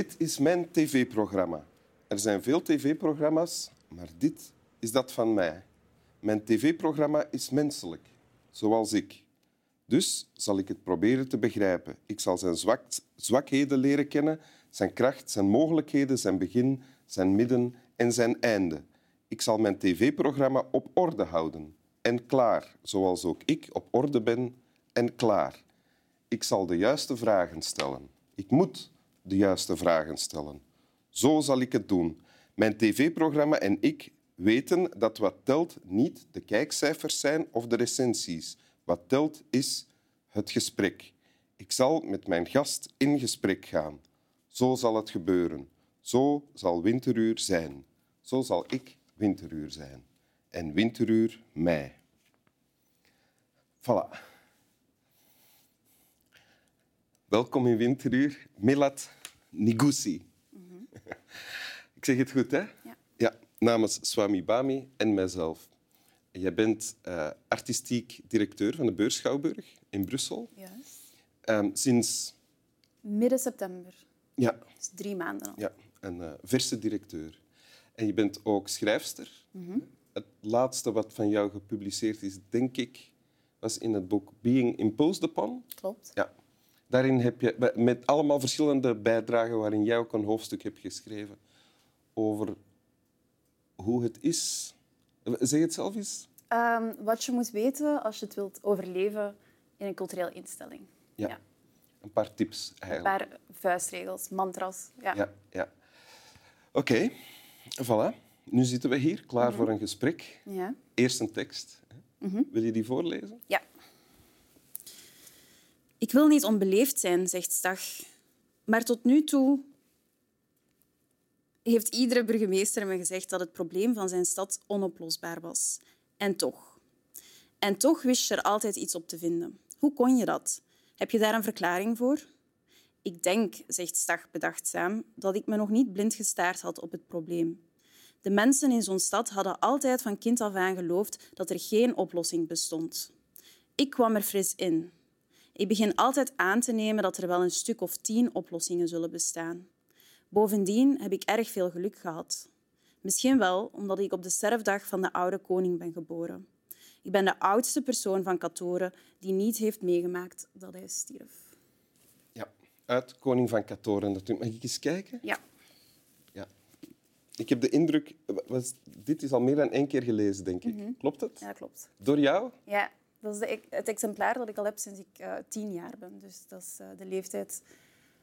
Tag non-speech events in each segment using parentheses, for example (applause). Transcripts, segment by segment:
Dit is mijn tv-programma. Er zijn veel tv-programma's, maar dit is dat van mij. Mijn tv-programma is menselijk, zoals ik. Dus zal ik het proberen te begrijpen. Ik zal zijn zwak, zwakheden leren kennen, zijn kracht, zijn mogelijkheden, zijn begin, zijn midden en zijn einde. Ik zal mijn tv-programma op orde houden en klaar, zoals ook ik op orde ben en klaar. Ik zal de juiste vragen stellen. Ik moet de juiste vragen stellen. Zo zal ik het doen. Mijn tv-programma en ik weten dat wat telt niet de kijkcijfers zijn of de recensies. Wat telt is het gesprek. Ik zal met mijn gast in gesprek gaan. Zo zal het gebeuren. Zo zal winteruur zijn. Zo zal ik winteruur zijn. En winteruur mij. Voilà. Welkom in winteruur, Milat Nigusi. Ik zeg het goed, hè? Ja. ja namens Swami Bami en mijzelf. Jij bent eh, artistiek directeur van de Beurs Schouwburg in Brussel. Juist. Ehm, sinds Midden september. ja, Dus drie maanden al. ja, een eh, verse directeur. En je bent ook schrijfster. Het laatste wat van jou gepubliceerd is, denk ik, was in het boek Being Imposed Upon. Klopt. Ja. Daarin heb je met allemaal verschillende bijdragen waarin jij ook een hoofdstuk hebt geschreven over hoe het is. Zeg het zelf eens. Ehm, wat je moet weten als je het wilt overleven in een culturele instelling. Ja. Ja. Een paar tips Een eigenlijk. paar vuistregels, mantras. Ja. Ja, ja. Oké, voilà. Nu zitten we hier, klaar voor een gesprek. Ja. Eerst een tekst. hè. Wil je die voorlezen? Ja. Ik wil niet onbeleefd zijn, zegt Stag. Maar tot nu toe heeft iedere burgemeester me gezegd dat het probleem van zijn stad onoplosbaar was. En toch. En toch wist je er altijd iets op te vinden. Hoe kon je dat? Heb je daar een verklaring voor? Ik denk, zegt Stag bedachtzaam, dat ik me nog niet blind gestaard had op het probleem. De mensen in zo'n stad hadden altijd van kind af aan geloofd dat er geen oplossing bestond. Ik kwam er fris in. Ik begin altijd aan te nemen dat er wel een stuk of tien oplossingen zullen bestaan. Bovendien heb ik erg veel geluk gehad. Misschien wel omdat ik op de sterfdag van de oude koning ben geboren. Ik ben de oudste persoon van Katoren die niet heeft meegemaakt dat hij stierf. Ja. Uit Koning van Katoren. natuurlijk. Mag ik eens kijken? Ja, Ja. Ik heb de indruk... Was, dit is al meer dan één keer gelezen, denk ik. Klopt het? ja klopt. Door jou? Ja, dat is de, het exemplaar dat ik al heb sinds ik eh, tien jaar ben. Dus dat is eh, de leeftijd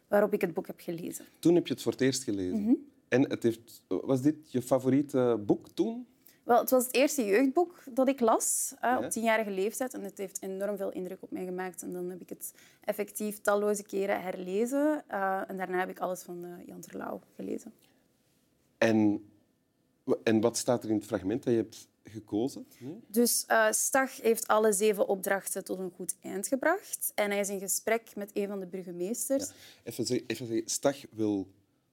waarop ik het boek heb gelezen. Toen heb je het voor het eerst gelezen. En het heeft, was dit je favoriete boek toen? Wel, het was het eerste jeugdboek dat ik las eh, Ja. op tienjarige leeftijd. En het heeft enorm veel indruk op mij gemaakt. En dan heb ik het effectief talloze keren herlezen. En daarna heb ik alles van Jan Terlouw gelezen. En, en wat staat er in het fragment dat je hebt gekozen? nu? Dus eh Stag heeft alle zeven opdrachten tot een goed eind gebracht. En hij is in gesprek met een van de burgemeesters. Even zeggen, even zeggen, Stag wil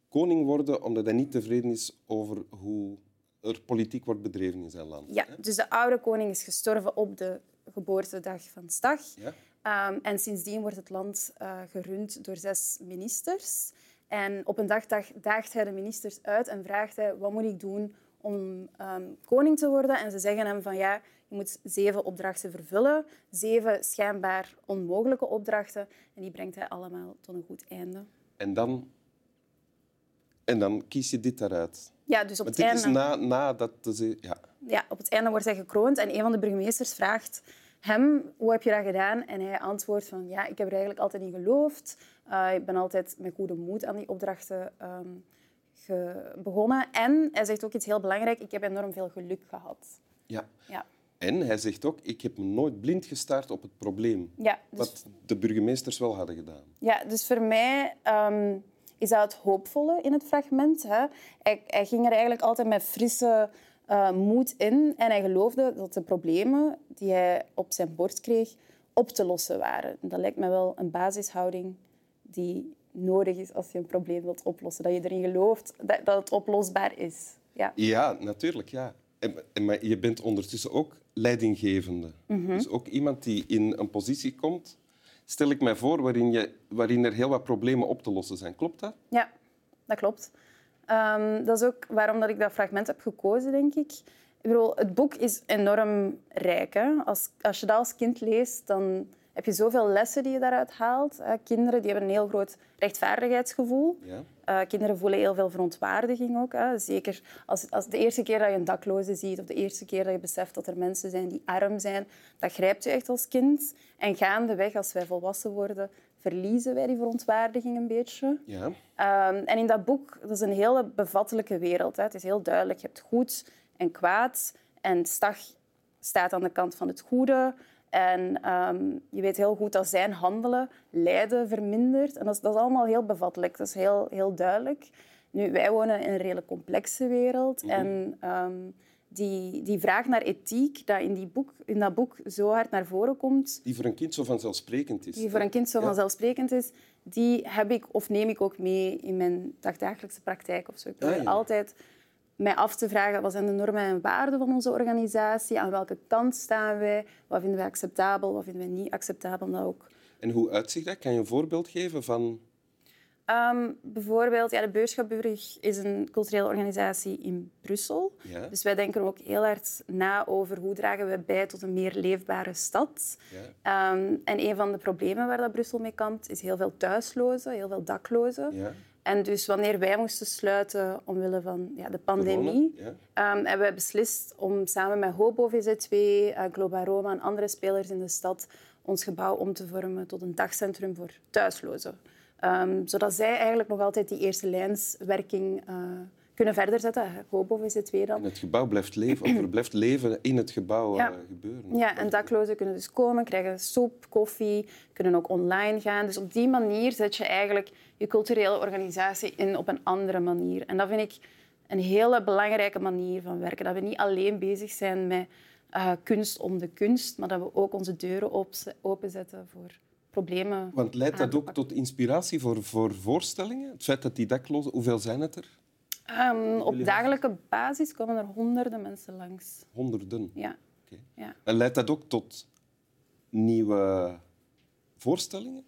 koning worden omdat hij niet tevreden is over hoe er politiek wordt bedreven in zijn land. Ja, dus de oude koning is gestorven op de geboortedag van Stag. Ja? Ehm, en sindsdien wordt het land eh, gerund door zes ministers. En op een dag dag- daagt hij de ministers uit en vraagt hij wat moet ik doen om ehm, koning te worden. En ze zeggen hem van ja, je moet zeven opdrachten vervullen. Zeven schijnbaar onmogelijke opdrachten. En die brengt hij allemaal tot een goed einde. En dan, en dan kies je dit daaruit. Ja, dus op Want het dit is einde... na, nadat de zee... Ja. ja, op het einde wordt hij gekroond en een van de burgemeesters vraagt hem, hoe heb je dat gedaan? En hij antwoordt van, ja, ik heb er eigenlijk altijd in geloofd. Eh, ik ben altijd met goede moed aan die opdrachten ehm, ge- begonnen. En hij zegt ook iets heel belangrijk, ik heb enorm veel geluk gehad. ja. Ja, En hij zegt ook, ik heb me nooit blind gestaard op het probleem. ja, dus, Wat de burgemeesters wel hadden gedaan. ja, dus voor mij ehm, is dat het hoopvolle in het fragment. Hè. Hij, hij ging er eigenlijk altijd met frisse eh, moed in en hij geloofde dat de problemen die hij op zijn bord kreeg op te lossen waren. Dat lijkt me wel een basishouding die nodig is als je een probleem wilt oplossen. Dat je erin gelooft dat, dat het oplosbaar is. Ja. Ja, natuurlijk, ja. En, en, maar je bent ondertussen ook leidinggevende. Dus ook iemand die in een positie komt, stel ik mij voor, waarin, je, waarin er heel wat problemen op te lossen zijn. Klopt dat? Ja. dat klopt. Ehm, dat is ook waarom dat ik dat fragment heb gekozen, denk ik. ik bedoel, het boek is enorm rijk. Hè? Als, als je dat als kind leest, dan heb je zoveel lessen die je daaruit haalt. Kinderen die hebben een heel groot rechtvaardigheidsgevoel. Ja. Uh, kinderen voelen heel veel verontwaardiging ook. Hè. Zeker als, als de eerste keer dat je een dakloze ziet of de eerste keer dat je beseft dat er mensen zijn die arm zijn, dat grijpt je echt als kind. En gaandeweg, als wij volwassen worden, verliezen wij die verontwaardiging een beetje. Ja. Um, en in dat boek, dat is een hele bevattelijke wereld. Hè. Het is heel duidelijk, je hebt goed en kwaad. En Stag staat aan de kant van het goede. En um, je weet heel goed dat zijn handelen lijden vermindert. En dat is, dat is allemaal heel bevattelijk, dat is heel, heel duidelijk. Nu, wij wonen in een redelijk complexe wereld. Mhm. En um, die, die vraag naar ethiek, dat in, die boek, in dat boek zo hard naar voren komt... Die voor een kind zo vanzelfsprekend is. Die voor een kind zo vanzelfsprekend is, die heb ik of neem ik ook mee in mijn dagdagelijkse praktijk. Of zo. Ik probeer ah, altijd mij af te vragen wat zijn de normen en waarden van onze organisatie, aan welke kant staan wij, wat vinden wij acceptabel, wat vinden wij niet acceptabel. Dat ook. En hoe uitzicht dat? Kan je een voorbeeld geven van... Um, bijvoorbeeld, ja, de Beurschapburg is een culturele organisatie in Brussel. Ja. Dus wij denken ook heel hard na over hoe dragen we bij tot een meer leefbare stad. Ja. Um, en een van de problemen waar dat Brussel mee kampt, is heel veel thuislozen, heel veel daklozen. Ja. En dus wanneer wij moesten sluiten omwille van ja, de pandemie, ehm, hebben wij beslist om samen met Hobo VZ2, uh, Globa Roma en andere spelers in de stad ons gebouw om te vormen tot een dagcentrum voor thuislozen. Um, zodat zij eigenlijk nog altijd die eerste lijnswerking uh, kunnen verder zetten. Hobo VZ2 dan. En het gebouw blijft leven, of er blijft leven in het gebouw ja. Uh, gebeuren. Ja, en daklozen kunnen dus komen, krijgen soep, koffie, kunnen ook online gaan. Dus op die manier zet je eigenlijk je culturele organisatie in op een andere manier. En dat vind ik een hele belangrijke manier van werken. Dat we niet alleen bezig zijn met uh, kunst om de kunst, maar dat we ook onze deuren openzetten voor problemen. Want leidt dat ook tot inspiratie voor, voor voorstellingen? Het feit dat die daklozen, hoeveel zijn het er? Um, op dagelijkse basis komen er honderden mensen langs. Honderden? Ja. Okay. ja. En leidt dat ook tot nieuwe voorstellingen?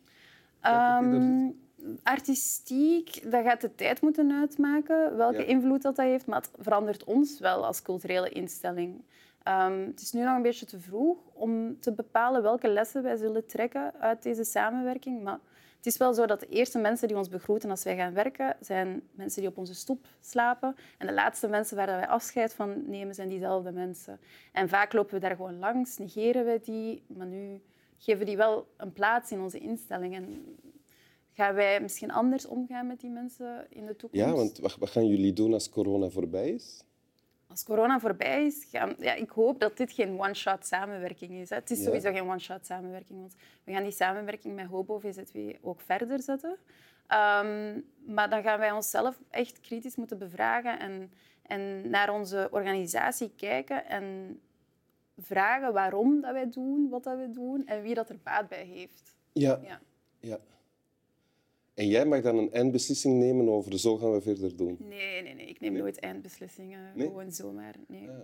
Um, artistiek, dat gaat de tijd moeten uitmaken, welke invloed dat, dat heeft. Maar het verandert ons wel als culturele instelling. Um, het is nu nog een beetje te vroeg om te bepalen welke lessen wij zullen trekken uit deze samenwerking. Maar het is wel zo dat de eerste mensen die ons begroeten als wij gaan werken, zijn mensen die op onze stoep slapen. En de laatste mensen waar wij afscheid van nemen, zijn diezelfde mensen. En vaak lopen we daar gewoon langs, negeren we die. Maar nu geven we die wel een plaats in onze instelling. En gaan wij misschien anders omgaan met die mensen in de toekomst? Ja, want wat, wat gaan jullie doen als corona voorbij is? Als corona voorbij is, gaan, ja, ik hoop dat dit geen one-shot samenwerking is. Hè. Het is sowieso geen one-shot samenwerking, want we gaan die samenwerking met Hobo VZW ook verder zetten. Um, maar dan gaan wij onszelf echt kritisch moeten bevragen en, en naar onze organisatie kijken en vragen waarom dat wij doen wat dat wij doen en wie dat er baat bij heeft. Ja. ja. ja. En jij mag dan een eindbeslissing nemen over zo gaan we verder doen? Nee, nee, nee. ik neem nooit eindbeslissingen. Gewoon zomaar. Nee, ah.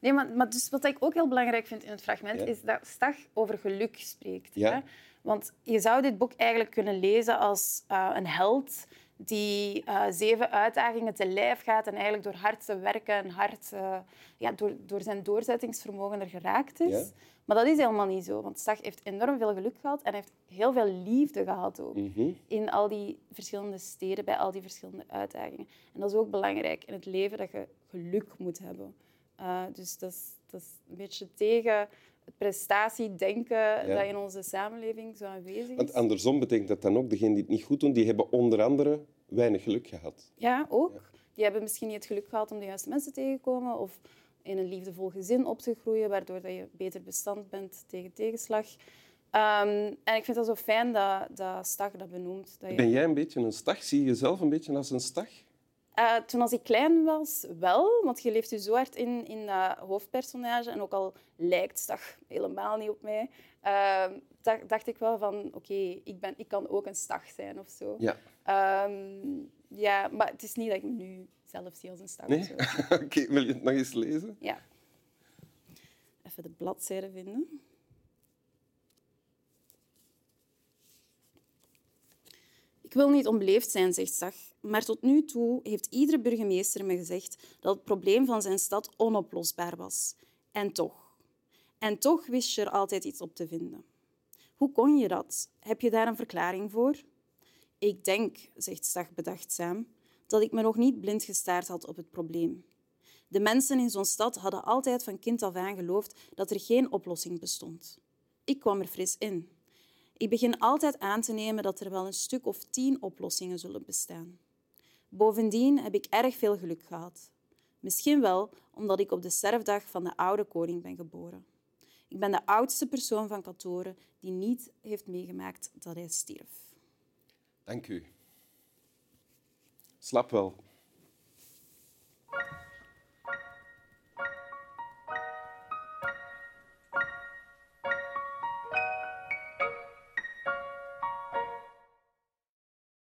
nee maar, maar dus wat ik ook heel belangrijk vind in het fragment, is dat Stag over geluk spreekt. Ja. Hè? Want je zou dit boek eigenlijk kunnen lezen als uh, een held die uh, zeven uitdagingen te lijf gaat en eigenlijk door hard te werken en hard, uh, ja, door, door zijn doorzettingsvermogen er geraakt is. Ja. Maar dat is helemaal niet zo, want Stag heeft enorm veel geluk gehad en heeft heel veel liefde gehad ook. Mhm. In al die verschillende steden, bij al die verschillende uitdagingen. En dat is ook belangrijk in het leven, dat je geluk moet hebben. Uh, dus dat is, dat is een beetje tegen het prestatiedenken ja. dat in onze samenleving zo aanwezig is. Want andersom betekent dat dan ook, degenen die het niet goed doen, die hebben onder andere weinig geluk gehad. Ja, ook. Die hebben misschien niet het geluk gehad om de juiste mensen tegen te komen of in een liefdevol gezin op te groeien, waardoor dat je beter bestand bent tegen tegenslag. Um, en ik vind het zo fijn dat, dat Stag dat benoemt. Dat je... Ben jij een beetje een stag? Zie je jezelf een beetje als een stag? Uh, toen als ik klein was, wel. Want je leeft je zo hard in, in dat hoofdpersonage. En ook al lijkt Stag helemaal niet op mij, uh, dacht, ik wel van... Oké, okay, ik, ben, ik kan ook een Stag zijn of zo. Ja. Um, ja, maar het is niet dat ik me nu zelf zie als een stag. Nee? (laughs) Oké, okay, wil je het nog eens lezen? Ja. Even de bladzijde vinden. Ik wil niet onbeleefd zijn, zegt Zag, maar tot nu toe heeft iedere burgemeester me gezegd dat het probleem van zijn stad onoplosbaar was. En toch. En toch wist je er altijd iets op te vinden. Hoe kon je dat? Heb je daar een verklaring voor? Ik denk, zegt Zag bedachtzaam, dat ik me nog niet blind gestaard had op het probleem. De mensen in zo'n stad hadden altijd van kind af aan geloofd dat er geen oplossing bestond. Ik kwam er fris in. Ik begin altijd aan te nemen dat er wel een stuk of tien oplossingen zullen bestaan. Bovendien heb ik erg veel geluk gehad. Misschien wel omdat ik op de sterfdag van de oude koning ben geboren. Ik ben de oudste persoon van Katoren die niet heeft meegemaakt dat hij stierf. Dank u. Slap wel.